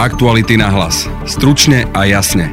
Aktuality na hlas. Stručne a jasne.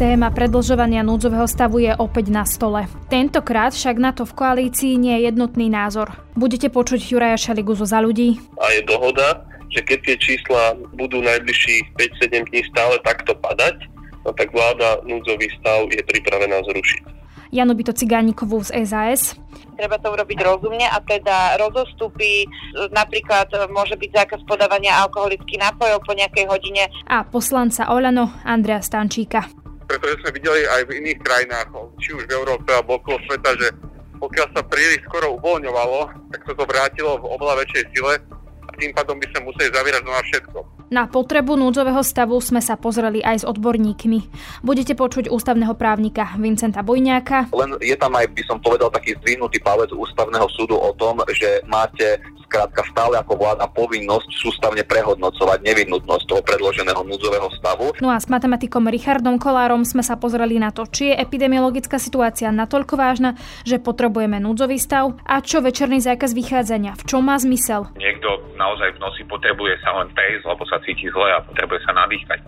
Téma predlžovania núdzového stavu je opäť na stole. Tentokrát však na to v koalícii nie je jednotný názor. Budete počuť Juraja Šeligu zo za ľudí? A je dohoda, že keď tie čísla budú najbližších 5-7 dní stále takto padať, no tak vláda núdzový stav je pripravená zrušiť. Janu Byto Cigánikovú z SAS. Treba to urobiť rozumne a teda rozostupy, napríklad môže byť zákaz podávania alkoholických nápojov po nejakej hodine. A poslanca Olano Andrea Stančíka pretože sme videli aj v iných krajinách, či už v Európe alebo okolo sveta, že pokiaľ sa príliš skoro uvoľňovalo, tak sa to vrátilo v oveľa väčšej sile a tým pádom by sme museli zavierať na všetko. Na potrebu núdzového stavu sme sa pozreli aj s odborníkmi. Budete počuť ústavného právnika Vincenta Bojňáka. Len je tam aj, by som povedal, taký zdvihnutý palec ústavného súdu o tom, že máte skrátka stále ako vláda povinnosť sústavne prehodnocovať nevyhnutnosť toho predloženého núdzového stavu. No a s matematikom Richardom Kolárom sme sa pozreli na to, či je epidemiologická situácia natoľko vážna, že potrebujeme núdzový stav a čo večerný zákaz vychádzania, v čom má zmysel. Niekto naozaj v noci potrebuje sa len prejsť, lebo sa cíti zle a potrebuje sa nadýchať.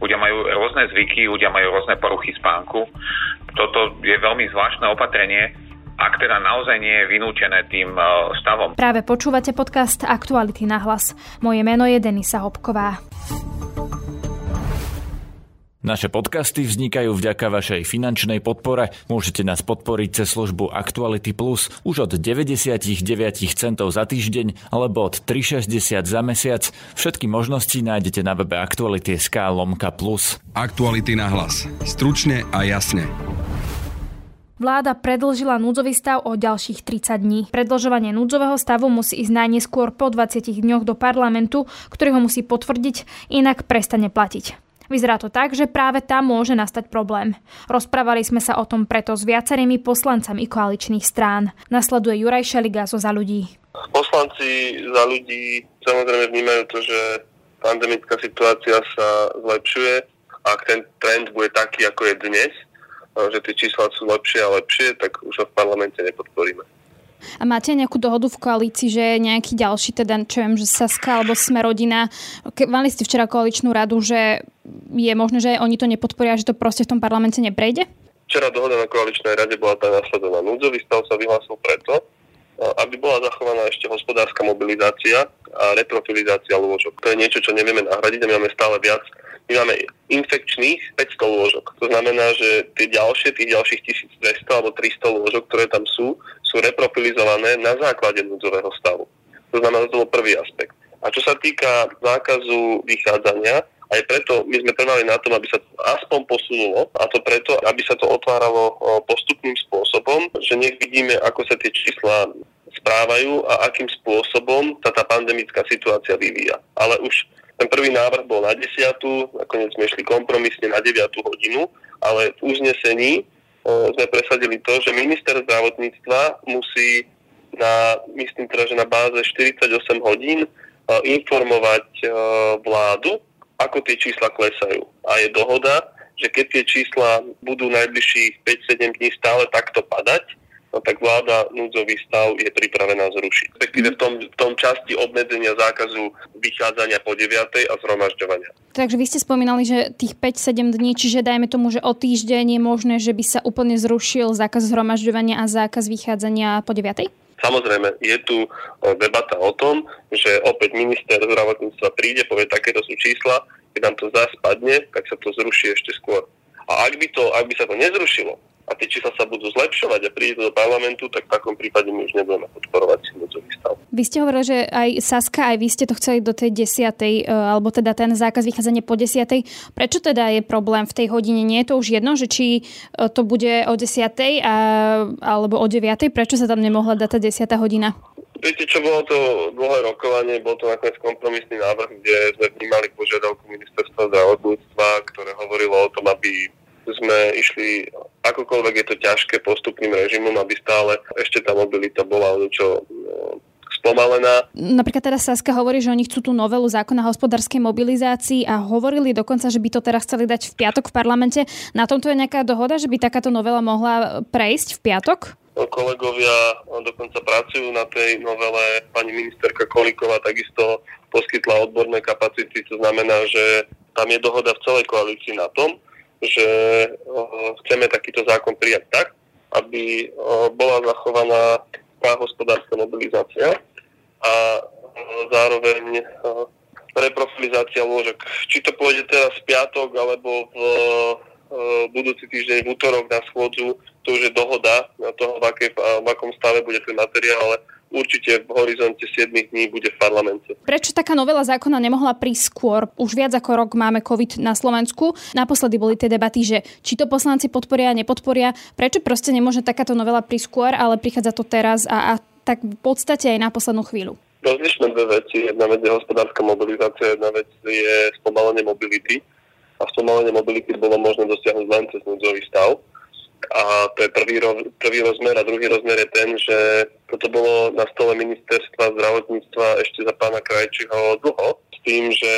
Ľudia majú rôzne zvyky, ľudia majú rôzne poruchy spánku. Toto je veľmi zvláštne opatrenie, ak teda naozaj nie je vynútené tým e, stavom. Práve počúvate podcast Aktuality na hlas. Moje meno je Denisa Hopková. Naše podcasty vznikajú vďaka vašej finančnej podpore. Môžete nás podporiť cez službu Actuality Plus už od 99 centov za týždeň alebo od 3,60 za mesiac. Všetky možnosti nájdete na webe Actuality.sk lomka plus. Aktuality na hlas. Stručne a jasne. Vláda predlžila núdzový stav o ďalších 30 dní. Predlžovanie núdzového stavu musí ísť najneskôr po 20 dňoch do parlamentu, ktorý ho musí potvrdiť, inak prestane platiť. Vyzerá to tak, že práve tam môže nastať problém. Rozprávali sme sa o tom preto s viacerými poslancami koaličných strán. Nasleduje Juraj Šeliga zo za ľudí. Poslanci za ľudí samozrejme vnímajú to, že pandemická situácia sa zlepšuje. Ak ten trend bude taký, ako je dnes, že tie čísla sú lepšie a lepšie, tak už ho v parlamente nepodporíme. A máte nejakú dohodu v koalícii, že nejaký ďalší, teda čo viem, že Saska alebo Sme rodina, mali ste včera koaličnú radu, že je možné, že oni to nepodporia, že to proste v tom parlamente neprejde? Včera dohoda na koaličnej rade bola tá následovná. Núdzový stav sa vyhlásil preto, aby bola zachovaná ešte hospodárska mobilizácia a reprofilizácia lôžok. To je niečo, čo nevieme nahradiť a my máme stále viac. My máme infekčných 500 lôžok. To znamená, že tie ďalšie, tých ďalších 1200 alebo 300 lôžok, ktoré tam sú, sú reprofilizované na základe núdzového stavu. To znamená, to bol prvý aspekt. A čo sa týka zákazu vychádzania, aj preto my sme trvali na tom, aby sa to aspoň posunulo a to preto, aby sa to otváralo postupným spôsobom, že nech vidíme, ako sa tie čísla správajú a akým spôsobom sa tá pandemická situácia vyvíja. Ale už ten prvý návrh bol na 10, nakoniec sme išli kompromisne na 9 hodinu, ale v uznesení sme presadili to, že minister zdravotníctva musí na, myslím teda, že na báze 48 hodín informovať vládu ako tie čísla klesajú. A je dohoda, že keď tie čísla budú najbližších 5-7 dní stále takto padať, no tak vláda núdzový stav je pripravená zrušiť. Respektíve v tom, v tom časti obmedzenia zákazu vychádzania po 9. a zhromažďovania. Takže vy ste spomínali, že tých 5-7 dní, čiže dajme tomu, že o týždeň je možné, že by sa úplne zrušil zákaz zhromažďovania a zákaz vychádzania po 9. Samozrejme, je tu e, debata o tom, že opäť minister zdravotníctva príde, povie, takéto sú čísla, keď nám to zás padne, tak sa to zruší ešte skôr. A ak by, to, ak by sa to nezrušilo, a tie čísla sa budú zlepšovať a príde do parlamentu, tak v takom prípade my už nebudeme podporovať núdzový stav. Vy ste hovorili, že aj Saska, aj vy ste to chceli do tej desiatej, e, alebo teda ten zákaz vychádzania po desiatej. Prečo teda je problém v tej hodine? Nie je to už jedno, že či e, to bude o desiatej a, alebo o deviatej? Prečo sa tam nemohla dať tá desiatá hodina? Viete čo, bolo to dlhé rokovanie, bol to nakoniec kompromisný návrh, kde sme vnímali požiadavku ministerstva zdravotníctva, ktoré hovorilo o tom, aby sme išli, akokoľvek je to ťažké, postupným režimom, aby stále ešte tá mobilita bola o niečo no, spomalená. Napríklad teraz Saska hovorí, že oni chcú tú novelu zákona hospodárskej mobilizácii a hovorili dokonca, že by to teraz chceli dať v piatok v parlamente. Na tomto je nejaká dohoda, že by takáto novela mohla prejsť v piatok? kolegovia dokonca pracujú na tej novele. Pani ministerka Kolíková takisto poskytla odborné kapacity, to znamená, že tam je dohoda v celej koalícii na tom, že chceme takýto zákon prijať tak, aby bola zachovaná tá hospodárska mobilizácia a zároveň reprofilizácia lôžok. Či to pôjde teraz v piatok alebo v budúci týždeň v útorok na schôdzu, to už je dohoda na toho, v, aké, v akom stave bude ten materiál, ale určite v horizonte 7 dní bude v parlamente. Prečo taká novela zákona nemohla prísť skôr? Už viac ako rok máme COVID na Slovensku. Naposledy boli tie debaty, že či to poslanci podporia, nepodporia. Prečo proste nemôže takáto novela prísť skôr, ale prichádza to teraz a, a tak v podstate aj na poslednú chvíľu? Rozlišme dve veci. Jedna vec je hospodárska mobilizácia, jedna vec je spomalenie mobility. A spomalenie mobility bolo možné dosiahnuť len cez núdzový stav. A to je prvý, prvý rozmer. A druhý rozmer je ten, že toto bolo na stole ministerstva zdravotníctva ešte za pána Krajčího dlho, s tým, že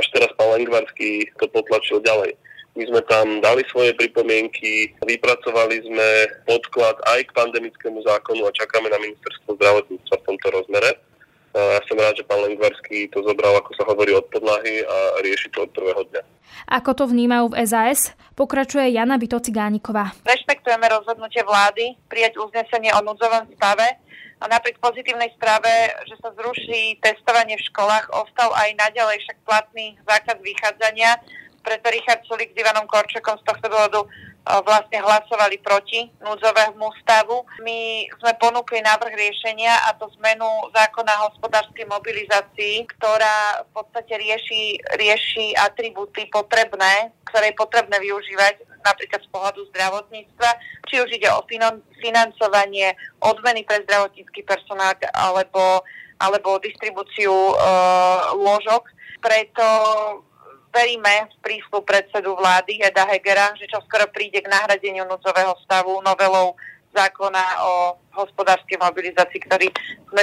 až teraz pán Lengvarský to potlačil ďalej. My sme tam dali svoje pripomienky, vypracovali sme podklad aj k pandemickému zákonu a čakáme na ministerstvo zdravotníctva v tomto rozmere. Ja som rád, že pán Lengvarský to zobral, ako sa hovorí, od podlahy a rieši to od prvého dňa. Ako to vnímajú v SAS, pokračuje Jana Byto-Cigániková. Rešpektujeme rozhodnutie vlády prijať uznesenie o núdzovom stave a napriek pozitívnej správe, že sa zruší testovanie v školách, ostal aj naďalej však platný zákaz vychádzania preto Richard Sulik s Ivanom Korčekom z tohto dôvodu vlastne hlasovali proti núdzovému stavu. My sme ponúkli návrh riešenia a to zmenu zákona o hospodárskej mobilizácii, ktorá v podstate rieši, rieši atributy potrebné, ktoré je potrebné využívať napríklad z pohľadu zdravotníctva, či už ide o financovanie, odmeny pre zdravotnícky personál alebo, alebo distribúciu e, lôžok. Preto veríme v príslu predsedu vlády Eda Hegera, že čo skoro príde k nahradeniu núdzového stavu novelou zákona o hospodárskej mobilizácii, ktorý sme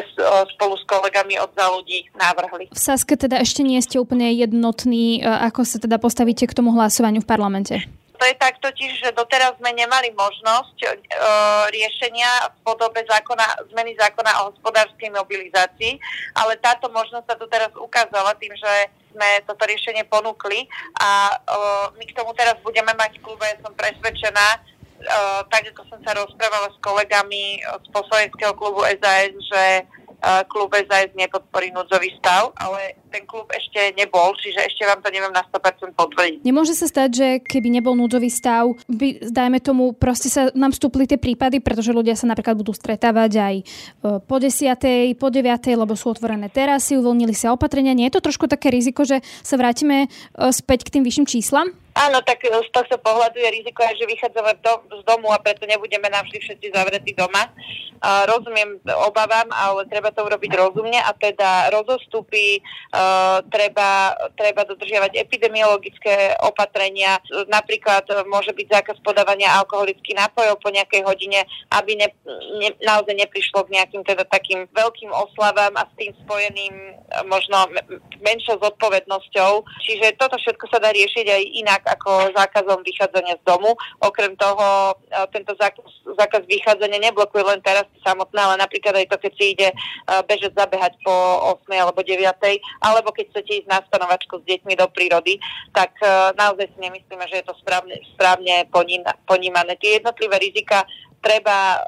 spolu s kolegami od za ľudí navrhli. V Saske teda ešte nie ste úplne jednotní, e, ako sa teda postavíte k tomu hlasovaniu v parlamente? To je tak totiž, že doteraz sme nemali možnosť e, riešenia v podobe zákona, zmeny zákona o hospodárskej mobilizácii, ale táto možnosť sa tu teraz ukázala tým, že sme toto riešenie ponúkli a uh, my k tomu teraz budeme mať v klube, som presvedčená, uh, tak ako som sa rozprávala s kolegami z poslaneckého klubu SAS, že klub SAS nepodporí núdzový stav, ale ten klub ešte nebol, čiže ešte vám to neviem na 100% potvrdiť. Nemôže sa stať, že keby nebol núdzový stav, by, dajme tomu, proste sa nám vstúpli tie prípady, pretože ľudia sa napríklad budú stretávať aj e, po 10. po 9. lebo sú otvorené terasy, uvoľnili sa opatrenia. Nie je to trošku také riziko, že sa vrátime e, späť k tým vyšším číslam? Áno, tak e, z tohto pohľadu je riziko že vychádzame z domu a preto nebudeme navždy všetci zavretí doma. Rozumiem obavám, ale treba to urobiť rozumne a teda rozostupy, uh, treba, treba dodržiavať epidemiologické opatrenia. Napríklad môže byť zákaz podávania alkoholických nápojov po nejakej hodine, aby ne, ne, naozaj neprišlo k nejakým teda takým veľkým oslavám a s tým spojeným možno menšou zodpovednosťou. Čiže toto všetko sa dá riešiť aj inak ako zákazom vychádzania z domu. Okrem toho, e, tento zákaz, zákaz vychádzania neblokuje len teraz samotné, ale napríklad aj to, keď si ide e, bežať zabehať po 8 alebo 9, alebo keď chcete ísť na stanovačku s deťmi do prírody, tak e, naozaj si nemyslíme, že je to správne, správne ponímané. Tie jednotlivé rizika treba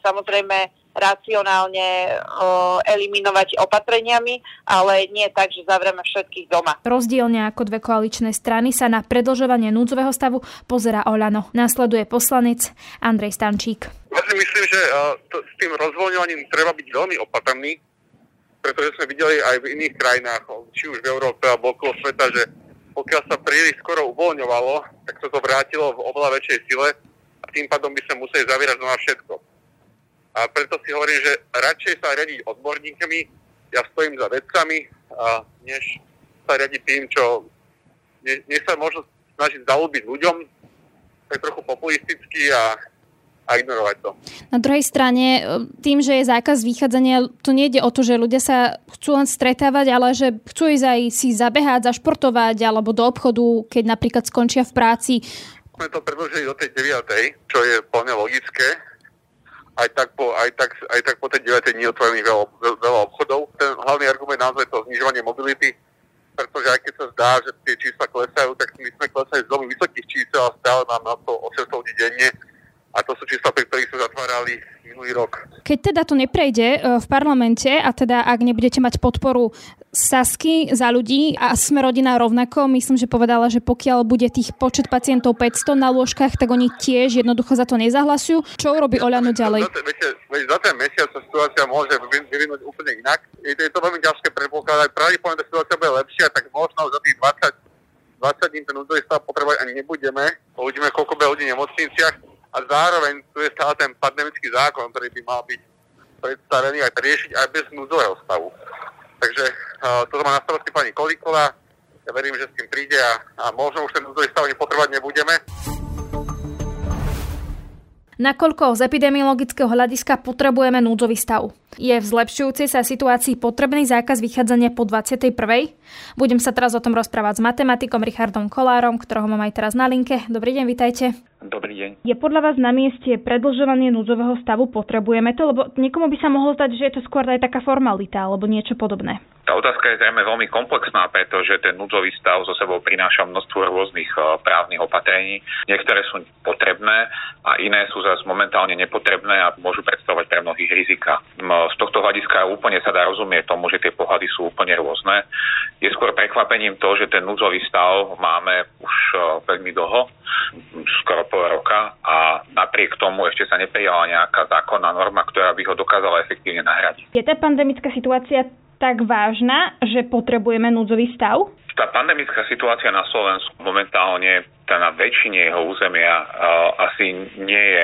samozrejme racionálne o, eliminovať opatreniami, ale nie tak, že zavrieme všetkých doma. Rozdielne ako dve koaličné strany sa na predlžovanie núdzového stavu pozera Olano. Nasleduje poslanec Andrej Stančík. Ja si myslím, že uh, to, s tým rozvoľňovaním treba byť veľmi opatrný, pretože sme videli aj v iných krajinách, či už v Európe alebo okolo sveta, že pokiaľ sa príliš skoro uvoľňovalo, tak sa to vrátilo v oveľa väčšej sile a tým pádom by sme museli zavierať na všetko a preto si hovorím, že radšej sa riadiť odborníkmi, ja stojím za vedcami, a než sa riadiť tým, čo ne, ne sa možno snažiť zalúbiť ľuďom, tak trochu populisticky a, a ignorovať to. Na druhej strane, e, tým, že je zákaz vychádzania, to nejde o to, že ľudia sa chcú len stretávať, ale že chcú ísť aj si zabehať, zašportovať alebo do obchodu, keď napríklad skončia v práci. Sme to predložili do tej 9. čo je plne logické, aj tak po, aj tak, aj tak po tej 9. dní otvorených veľa, veľa obchodov. Ten hlavný argument naozaj to znižovanie mobility, pretože aj keď sa zdá, že tie čísla klesajú, tak my sme klesali z veľmi vysokých čísel a stále máme na to 800 ľudí denne a to sú čísla, pri ktorých sa zatvárali minulý rok. Keď teda to neprejde e, v parlamente a teda ak nebudete mať podporu Sasky za ľudí a sme rodina rovnako, myslím, že povedala, že pokiaľ bude tých počet pacientov 500 na lôžkach, tak oni tiež jednoducho za to nezahlasujú. Čo urobí Oľano ďalej? Za, za, za ten mesiac sa situácia môže vyvinúť úplne inak. Je, je to veľmi ťažké predpokladať. Pravdepodobne tá situácia bude lepšia, tak možno za tých 20 20 dní ten núdzový stav potrebovať ani nebudeme. Uvidíme, koľko bude ľudí v nemocniciach a zároveň tu je stále ten pandemický zákon, ktorý by mal byť predstavený aj riešiť aj bez núdzového stavu. Takže uh, toto má na starosti pani Kolíková. Ja verím, že s tým príde a, a možno už ten núdzový stav nepotrebovať nebudeme. Nakoľko z epidemiologického hľadiska potrebujeme núdzový stav? Je v zlepšujúcej sa situácii potrebný zákaz vychádzania po 21. Budem sa teraz o tom rozprávať s matematikom Richardom Kolárom, ktorého mám aj teraz na linke. Dobrý deň, vitajte. Dobrý deň. Je podľa vás na mieste predlžovanie núdzového stavu? Potrebujeme to? Lebo niekomu by sa mohlo zdať, že je to skôr aj taká formalita alebo niečo podobné. Tá otázka je zrejme veľmi komplexná, pretože ten núdzový stav so sebou prináša množstvo rôznych eh, právnych opatrení. Niektoré sú potrebné a iné sú zase momentálne nepotrebné a môžu predstavovať pre mnohých rizika. Z tohto hľadiska úplne sa dá rozumieť tomu, že tie pohľady sú úplne rôzne. Je skôr prekvapením to, že ten núdzový stav máme už eh, veľmi dlho, skoro pol roka a napriek tomu ešte sa neprijala nejaká zákonná norma, ktorá by ho dokázala efektívne nahradiť. Je tá pandemická situácia tak vážna, že potrebujeme núdzový stav? Tá pandemická situácia na Slovensku momentálne tá na väčšine jeho územia uh, asi nie je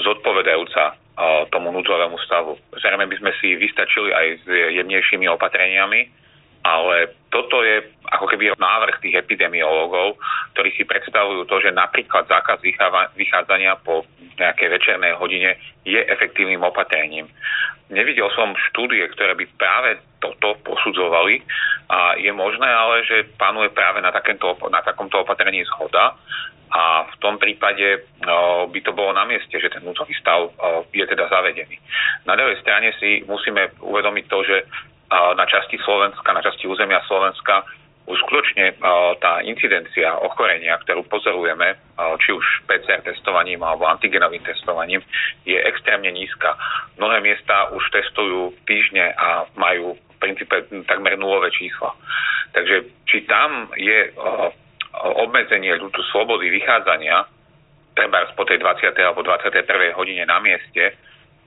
zodpovedajúca uh, tomu núdzovému stavu. Zrejme by sme si vystačili aj s jemnejšími opatreniami, ale toto je ako keby návrh tých epidemiológov, ktorí si predstavujú to, že napríklad zákaz vychádzania po nejakej večernej hodine je efektívnym opatrením. Nevidel som štúdie, ktoré by práve toto posudzovali a je možné ale, že panuje práve na, takéto, na takomto opatrení zhoda a v tom prípade by to bolo na mieste, že ten núcový stav je teda zavedený. Na druhej strane si musíme uvedomiť to, že na časti Slovenska, na časti územia Slovenska už skutočne tá incidencia ochorenia, ktorú pozorujeme, či už PCR testovaním alebo antigenovým testovaním, je extrémne nízka. Mnohé miesta už testujú týždne a majú v princípe takmer nulové čísla. Takže či tam je obmedzenie ľudú slobody vychádzania, treba po tej 20. alebo 21. hodine na mieste,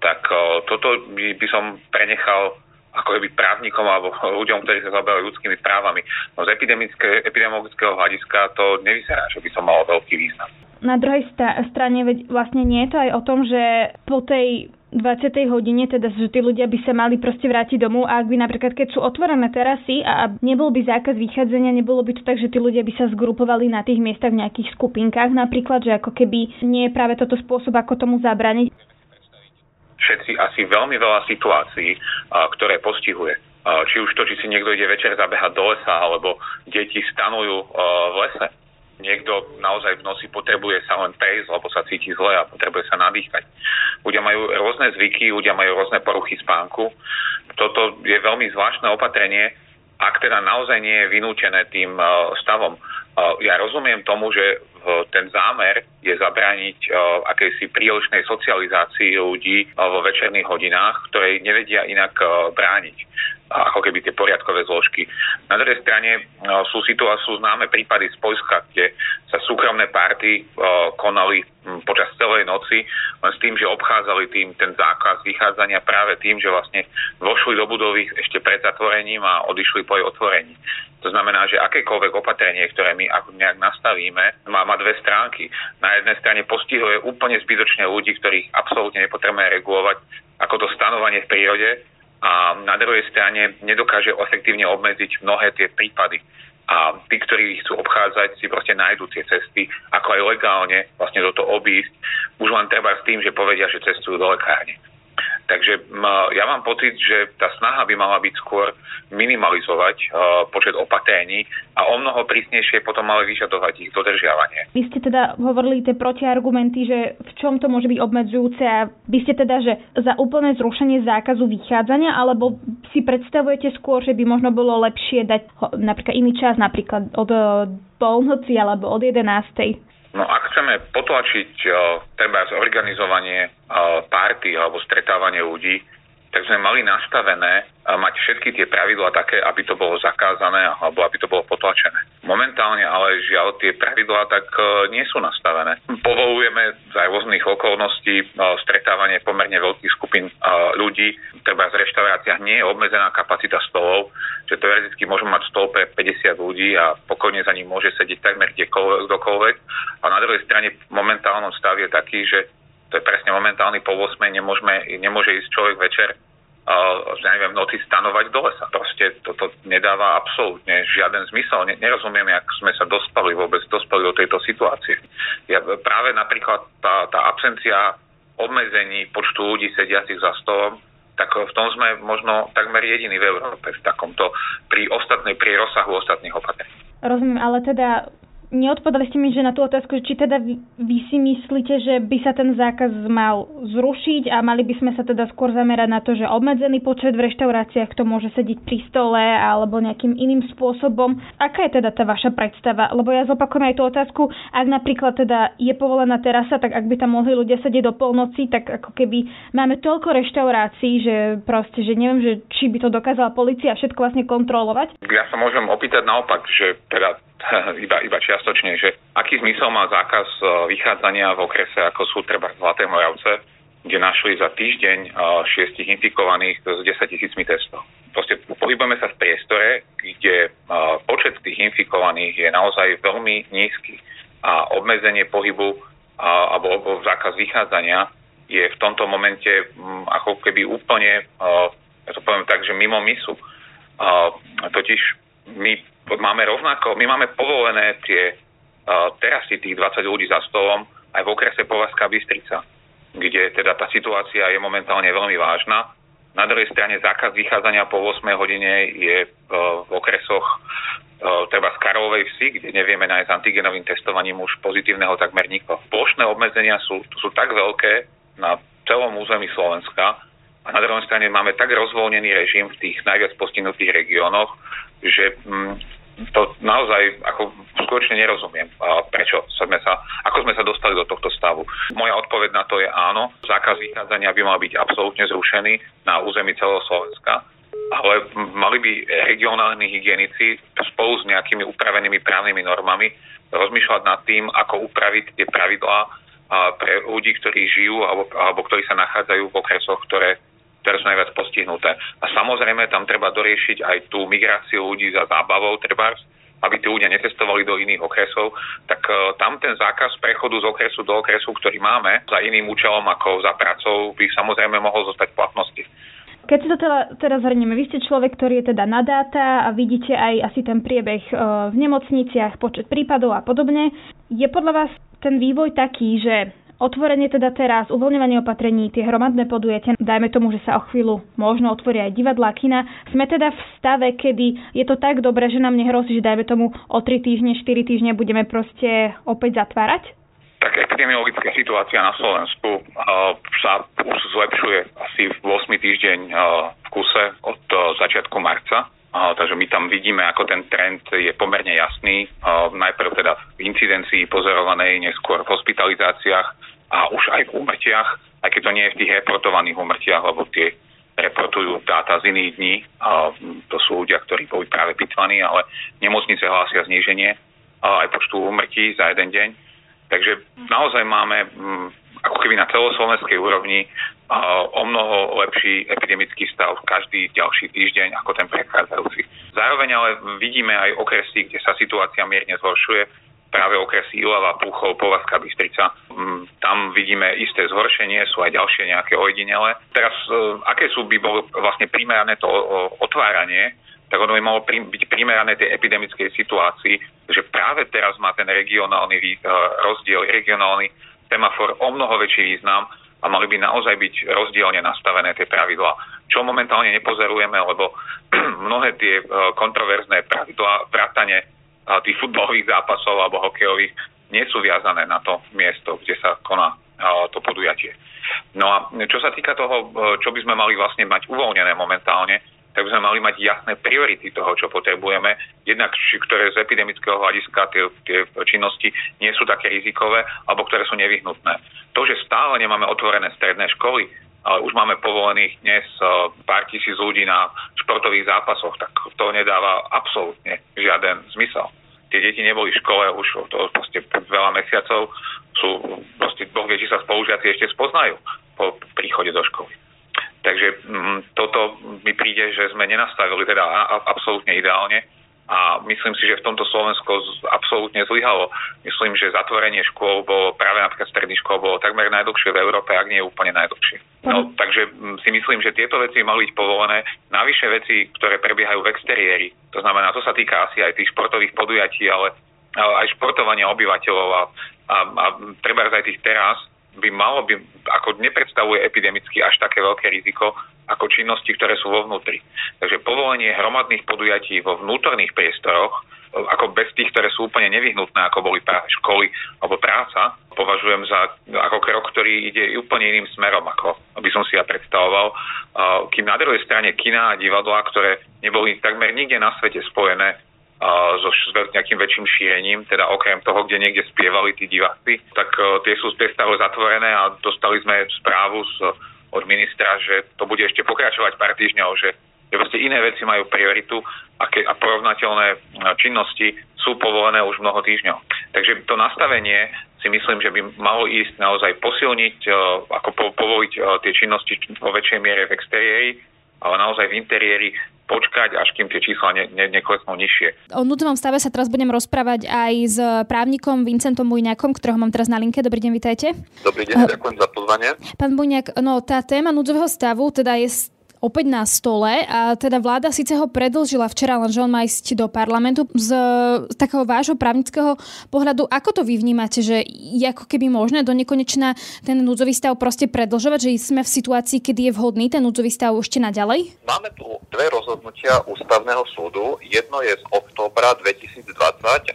tak toto by, som prenechal ako keby právnikom alebo ľuďom, ktorí sa zaoberajú ľudskými právami. No z epidemiologického hľadiska to nevyzerá, že by som mal veľký význam. Na druhej strane veď vlastne nie je to aj o tom, že po tej 20. hodine, teda že tí ľudia by sa mali proste vrátiť domov a ak by napríklad, keď sú otvorené terasy a nebol by zákaz vychádzania, nebolo by to tak, že tí ľudia by sa zgrupovali na tých miestach v nejakých skupinkách napríklad, že ako keby nie je práve toto spôsob, ako tomu zabraniť všetci asi veľmi veľa situácií, ktoré postihuje. Či už to, či si niekto ide večer zabehať do lesa, alebo deti stanujú v lese. Niekto naozaj v noci potrebuje sa len prejsť, lebo sa cíti zle a potrebuje sa nadýchať. Ľudia majú rôzne zvyky, ľudia majú rôzne poruchy spánku. Toto je veľmi zvláštne opatrenie, ak teda naozaj nie je vynúčené tým stavom. Ja rozumiem tomu, že ten zámer je zabrániť akejsi prílišnej socializácii ľudí vo večerných hodinách, ktorej nevedia inak brániť ako keby tie poriadkové zložky. Na druhej strane sú situácie, sú známe prípady z Polska, kde sa súkromné párty konali počas celej noci len s tým, že obchádzali tým ten zákaz vychádzania práve tým, že vlastne vošli do budovy ešte pred zatvorením a odišli po jej otvorení. To znamená, že akékoľvek opatrenie, ktoré my ako nejak nastavíme, má, má dve stránky. Na jednej strane postihuje úplne zbytočne ľudí, ktorých absolútne nepotrebujeme regulovať, ako to stanovanie v prírode, a na druhej strane nedokáže efektívne obmedziť mnohé tie prípady. A tí, ktorí chcú obchádzať, si proste nájdú tie cesty, ako aj legálne vlastne toho obísť, už len treba s tým, že povedia, že cestujú do lekárne. Takže ja mám pocit, že tá snaha by mala byť skôr minimalizovať počet opatrení a o mnoho prísnejšie potom mali vyžadovať ich dodržiavanie. Vy ste teda hovorili tie protiargumenty, že v čom to môže byť obmedzujúce a vy ste teda, že za úplné zrušenie zákazu vychádzania, alebo si predstavujete skôr, že by možno bolo lepšie dať napríklad iný čas, napríklad od polnoci alebo od 11. No ak chceme potlačiť uh, treba zorganizovanie uh, párty alebo stretávanie ľudí, tak sme mali nastavené mať všetky tie pravidlá také, aby to bolo zakázané alebo aby to bolo potlačené. Momentálne ale žiaľ tie pravidlá tak uh, nie sú nastavené. Povolujeme za rôznych okolností uh, stretávanie pomerne veľkých skupín uh, ľudí. Treba v reštauráciách nie je obmedzená kapacita stolov, že teoreticky môžeme mať stol pre 50 ľudí a pokojne za ním môže sedieť takmer kdekoľvek, A na druhej strane momentálnom stav je taký, že to je presne momentálny po 8. Nemôžeme, nemôže ísť človek večer ja neviem, noci stanovať do lesa. Proste toto nedáva absolútne žiaden zmysel. nerozumiem, jak sme sa dostali vôbec, dospeli do tejto situácie. Ja, práve napríklad tá, tá absencia obmedzení počtu ľudí sediacich za stolom tak v tom sme možno takmer jediní v Európe v takomto, pri ostatnej, pri rozsahu ostatných opatrení. Rozumiem, ale teda Neodpovedali ste mi, že na tú otázku, či teda vy, vy si myslíte, že by sa ten zákaz mal zrušiť a mali by sme sa teda skôr zamerať na to, že obmedzený počet v reštauráciách to môže sedieť pri stole alebo nejakým iným spôsobom. Aká je teda tá vaša predstava? Lebo ja zopakujem aj tú otázku, ak napríklad teda je povolená terasa, tak ak by tam mohli ľudia sedieť do polnoci, tak ako keby máme toľko reštaurácií, že proste, že neviem, že či by to dokázala policia všetko vlastne kontrolovať. Ja sa môžem opýtať naopak, že teda iba, iba čiastočne, že aký zmysel má zákaz e, vychádzania v okrese, ako sú treba Zlaté Moravce, kde našli za týždeň e, šiestich infikovaných s 10 tisícmi testov. Proste pohybujeme sa v priestore, kde e, počet tých infikovaných je naozaj veľmi nízky a obmedzenie pohybu alebo zákaz vychádzania je v tomto momente ako keby úplne, ja to poviem tak, že mimo misu. Totiž my máme rovnako, my máme povolené tie uh, terasy tých 20 ľudí za stolom aj v okrese Povazká Bystrica, kde teda tá situácia je momentálne veľmi vážna. Na druhej strane zákaz vychádzania po 8 hodine je uh, v okresoch uh, treba z Karovej vsi, kde nevieme nájsť antigenovým testovaním už pozitívneho takmer nikoho. Plošné obmedzenia sú, sú tak veľké na celom území Slovenska, a na druhej strane máme tak rozvoľnený režim v tých najviac postihnutých regiónoch, že mm, to naozaj ako skutočne nerozumiem, prečo sme sa, ako sme sa dostali do tohto stavu. Moja odpoveď na to je áno, zákaz vychádzania by mal byť absolútne zrušený na území celého Slovenska, ale mali by regionálni hygienici spolu s nejakými upravenými právnymi normami rozmýšľať nad tým, ako upraviť tie pravidlá pre ľudí, ktorí žijú alebo, alebo ktorí sa nachádzajú v okresoch, ktoré ktoré sú najviac postihnuté. A samozrejme tam treba doriešiť aj tú migráciu ľudí za zábavou, treba aby tí ľudia netestovali do iných okresov, tak uh, tam ten zákaz prechodu z okresu do okresu, ktorý máme, za iným účelom ako za pracou, by samozrejme mohol zostať v platnosti. Keď si to teda, teda zhrnieme, vy ste človek, ktorý je teda na dáta a vidíte aj asi ten priebeh e, v nemocniciach, počet prípadov a podobne. Je podľa vás ten vývoj taký, že Otvorenie teda teraz, uvoľňovanie opatrení, tie hromadné podujatia, dajme tomu, že sa o chvíľu možno otvoria aj divadlá, kina. Sme teda v stave, kedy je to tak dobré, že nám nehrozí, že dajme tomu o 3 týždne, 4 týždne budeme proste opäť zatvárať? Tak epidemiologická situácia na Slovensku uh, sa už zlepšuje asi v 8 týždeň uh, v kuse od uh, začiatku marca. Takže my tam vidíme, ako ten trend je pomerne jasný. Najprv teda v incidencii pozorovanej, neskôr v hospitalizáciách a už aj v úmrtiach, aj keď to nie je v tých reportovaných úmrtiach, lebo tie reportujú dáta z iných dní. To sú ľudia, ktorí boli práve pitvaní, ale nemocnice hlásia zníženie aj počtu úmrtí za jeden deň. Takže naozaj máme mm, keby na celoslovenskej úrovni o mnoho lepší epidemický stav každý ďalší týždeň ako ten predchádzajúci. Zároveň ale vidíme aj okresy, kde sa situácia mierne zhoršuje práve okresy Ilava, Púchov, Povazka, Bystrica. Mm, tam vidíme isté zhoršenie, sú aj ďalšie nejaké ojedinele. Teraz, e, aké sú by bolo vlastne primerané to otváranie, tak ono by malo byť primerané tej epidemickej situácii, že práve teraz má ten regionálny e, rozdiel, regionálny semafor o mnoho väčší význam a mali by naozaj byť rozdielne nastavené tie pravidlá. Čo momentálne nepozorujeme, lebo mnohé tie kontroverzné pravidlá, vrátane tých futbalových zápasov alebo hokejových, nie sú viazané na to miesto, kde sa koná to podujatie. No a čo sa týka toho, čo by sme mali vlastne mať uvoľnené momentálne, mali mať jasné priority toho, čo potrebujeme. Jednak, ktoré z epidemického hľadiska tie, tie činnosti nie sú také rizikové, alebo ktoré sú nevyhnutné. To, že stále nemáme otvorené stredné školy, ale už máme povolených dnes e, pár tisíc ľudí na športových zápasoch, tak to nedáva absolútne žiaden zmysel. Tie deti neboli v škole už to proste veľa mesiacov, sú proste, Boh vie, či sa spolužiaci ešte spoznajú po príchode do školy. Takže mm, toto mi príde, že sme nenastavili teda absolútne ideálne a myslím si, že v tomto Slovensko absolútne zlyhalo. Myslím, že zatvorenie škôl bolo práve napríklad stredných škôl bolo takmer najdlhšie v Európe, ak nie úplne najdlhšie. No, mhm. takže mm, si myslím, že tieto veci mali byť povolené. Navyše veci, ktoré prebiehajú v exteriéri. To znamená, to sa týka asi aj tých športových podujatí, ale aj športovania obyvateľov a, a, a treba aj tých teraz, by malo by, ako nepredstavuje epidemicky až také veľké riziko, ako činnosti, ktoré sú vo vnútri. Takže povolenie hromadných podujatí vo vnútorných priestoroch, ako bez tých, ktoré sú úplne nevyhnutné, ako boli práve školy alebo práca, považujem za ako krok, ktorý ide úplne iným smerom, ako by som si ja predstavoval. Kým na druhej strane kina a divadlá, ktoré neboli takmer nikde na svete spojené so nejakým väčším šírením, teda okrem toho, kde niekde spievali tí diváci, tak uh, tie sú stále zatvorené a dostali sme správu z, od ministra, že to bude ešte pokračovať pár týždňov, že, že proste iné veci majú prioritu a, ke, a porovnateľné e, činnosti sú povolené už mnoho týždňov. Takže to nastavenie si myslím, že by malo ísť naozaj posilniť, uh, ako po, povoliť tie činnosti vo väčšej miere v exteriéri, ale naozaj v interiéri počkať, až kým tie čísla ne, ne, neklesnú nižšie. O núdzovom stave sa teraz budem rozprávať aj s právnikom Vincentom Bujňakom, ktorého mám teraz na linke. Dobrý deň, vitajte. Dobrý deň, uh, ďakujem za pozvanie. Pán Bujňak, no tá téma núdzového stavu teda je opäť na stole a teda vláda síce ho predlžila včera, lenže on má ísť do parlamentu. Z, z takého vášho právnického pohľadu, ako to vy vnímate, že je ako keby možné do nekonečna ten núdzový stav proste predlžovať, že sme v situácii, kedy je vhodný ten núdzový stav ešte naďalej? Máme tu dve rozhodnutia ústavného súdu. Jedno je z októbra 2020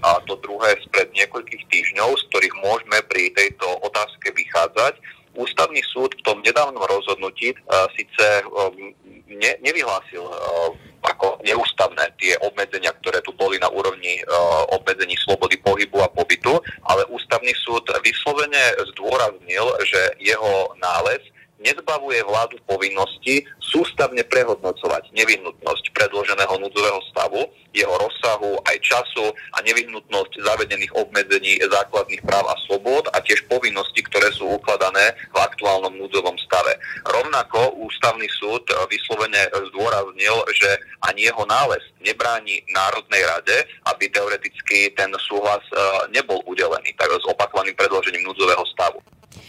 a to druhé spred niekoľkých týždňov, z ktorých môžeme pri tejto otázke vychádzať. Ústavný súd v tom nedávnom rozhodnutí síce um, ne, nevyhlásil uh, ako neústavné tie obmedzenia, ktoré tu boli na úrovni uh, obmedzení slobody pohybu a pobytu, ale ústavný súd vyslovene zdôraznil, že jeho nález nezbavuje vládu povinnosti sústavne prehodnocovať nevyhnutnosť predloženého núdzového stavu, jeho rozsahu, aj času a nevyhnutnosť zavedených obmedzení základných práv a slobod a tiež povinnosti, ktoré sú ukladané v aktuálnom núdzovom stave. Rovnako ústavný súd vyslovene zdôraznil, že ani jeho nález nebráni Národnej rade, aby teoreticky ten súhlas e, nebol udelený tak s opakovaným predložením núdzového stavu.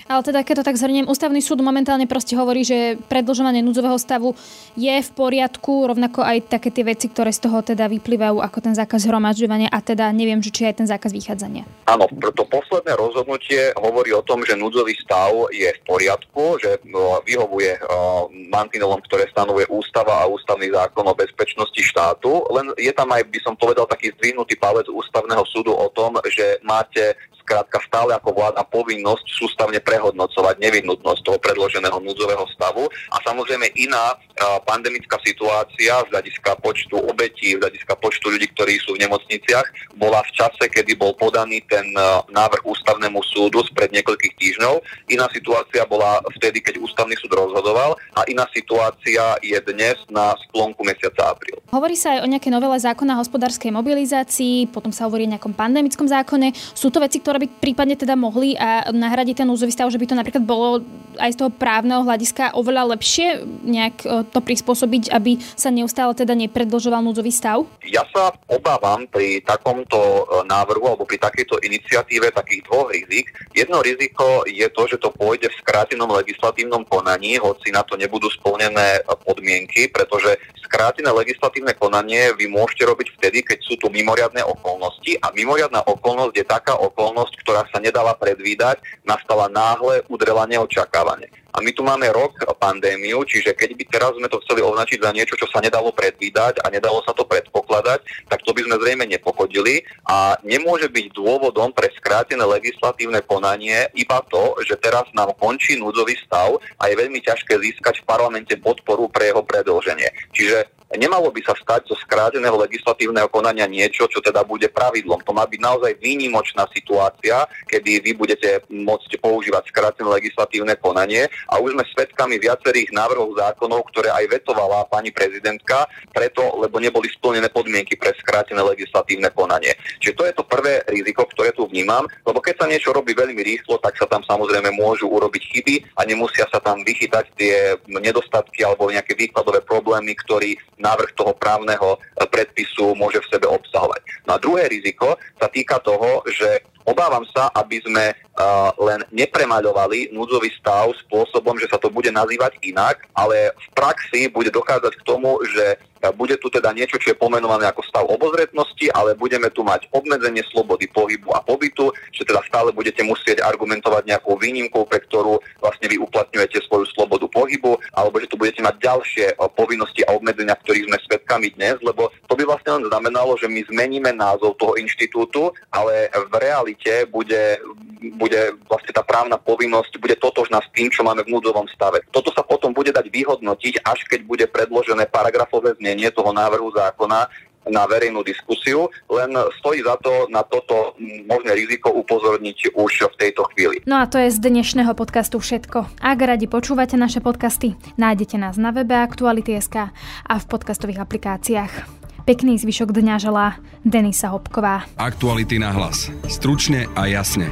Ale teda, keď to tak zhrniem, ústavný súd momentálne proste hovorí, že predlžovanie núdzového stavu je v poriadku, rovnako aj také tie veci, ktoré z toho teda vyplývajú ako ten zákaz hromažďovania a teda neviem, že či aj ten zákaz vychádzania. Áno, to posledné rozhodnutie hovorí o tom, že núdzový stav je v poriadku, že no, vyhovuje uh, mantinelom, ktoré stanovuje ústava a ústavný zákon o bezpečnosti štátu, len je tam aj, by som povedal, taký zdvihnutý palec ústavného súdu o tom, že máte skrátka stále ako vláda povinnosť sústavne prehodnocovať nevyhnutnosť toho predloženého núdzového stavu a samozrejme iná pandemická situácia z hľadiska počtu obetí, z hľadiska počtu ľudí, ktorí sú v nemocniciach, bola v čase, kedy bol podaný ten návrh ústavnému súdu spred niekoľkých týždňov. Iná situácia bola vtedy, keď ústavný súd rozhodoval a iná situácia je dnes na sklonku mesiaca apríl. Hovorí sa aj o nejakej novele zákona hospodárskej mobilizácii, potom sa hovorí o nejakom pandemickom zákone. Sú to veci, ktoré ktoré by prípadne teda mohli a nahradiť ten núzový stav, že by to napríklad bolo aj z toho právneho hľadiska oveľa lepšie nejak e, to prispôsobiť, aby sa neustále teda nepredlžoval núzový stav? Ja sa obávam pri takomto e, návrhu alebo pri takejto iniciatíve takých dvoch rizik. Jedno riziko je to, že to pôjde v skrátenom legislatívnom konaní, hoci na to nebudú splnené podmienky, pretože skrátené legislatívne konanie vy môžete robiť vtedy, keď sú tu mimoriadne okolnosti a mimoriadná okolnosť je taká okolnosť, ktorá sa nedala predvídať, nastala náhle, udrela neočakávane. A my tu máme rok pandémiu, čiže keď by teraz sme to chceli označiť za niečo, čo sa nedalo predvídať a nedalo sa to predpokladať, tak to by sme zrejme nepochodili a nemôže byť dôvodom pre skrátené legislatívne konanie iba to, že teraz nám končí núdzový stav a je veľmi ťažké získať v parlamente podporu pre jeho predlženie. Čiže Nemalo by sa stať zo skráteného legislatívneho konania niečo, čo teda bude pravidlom. To má byť naozaj výnimočná situácia, kedy vy budete môcť používať skrátené legislatívne konanie a už sme svedkami viacerých návrhov zákonov, ktoré aj vetovala pani prezidentka, preto, lebo neboli splnené podmienky pre skrátené legislatívne konanie. Čiže to je to prvé riziko, ktoré tu vnímam, lebo keď sa niečo robí veľmi rýchlo, tak sa tam samozrejme môžu urobiť chyby a nemusia sa tam vychytať tie nedostatky alebo nejaké výkladové problémy, ktorý návrh toho právneho eh, predpisu môže v sebe obsahovať. No a druhé riziko sa týka toho, že obávam sa, aby sme uh, len nepremaľovali núdzový stav spôsobom, že sa to bude nazývať inak, ale v praxi bude dochádzať k tomu, že bude tu teda niečo, čo je pomenované ako stav obozretnosti, ale budeme tu mať obmedzenie slobody pohybu a pobytu, že teda stále budete musieť argumentovať nejakou výnimkou, pre ktorú vlastne vy uplatňujete svoju slobodu pohybu, alebo že tu budete mať ďalšie povinnosti a obmedzenia, ktorých sme svedkami dnes, lebo to by vlastne len znamenalo, že my zmeníme názov toho inštitútu, ale v realite bude bude vlastne tá právna povinnosť bude totožná s tým, čo máme v núdzovom stave. Toto sa potom bude dať vyhodnotiť, až keď bude predložené paragrafové znenie toho návrhu zákona na verejnú diskusiu, len stojí za to na toto možné riziko upozorniť už v tejto chvíli. No a to je z dnešného podcastu všetko. Ak radi počúvate naše podcasty, nájdete nás na webe Aktuality.sk a v podcastových aplikáciách. Pekný zvyšok dňa želá Denisa Hopková. Aktuality na hlas. Stručne a jasne.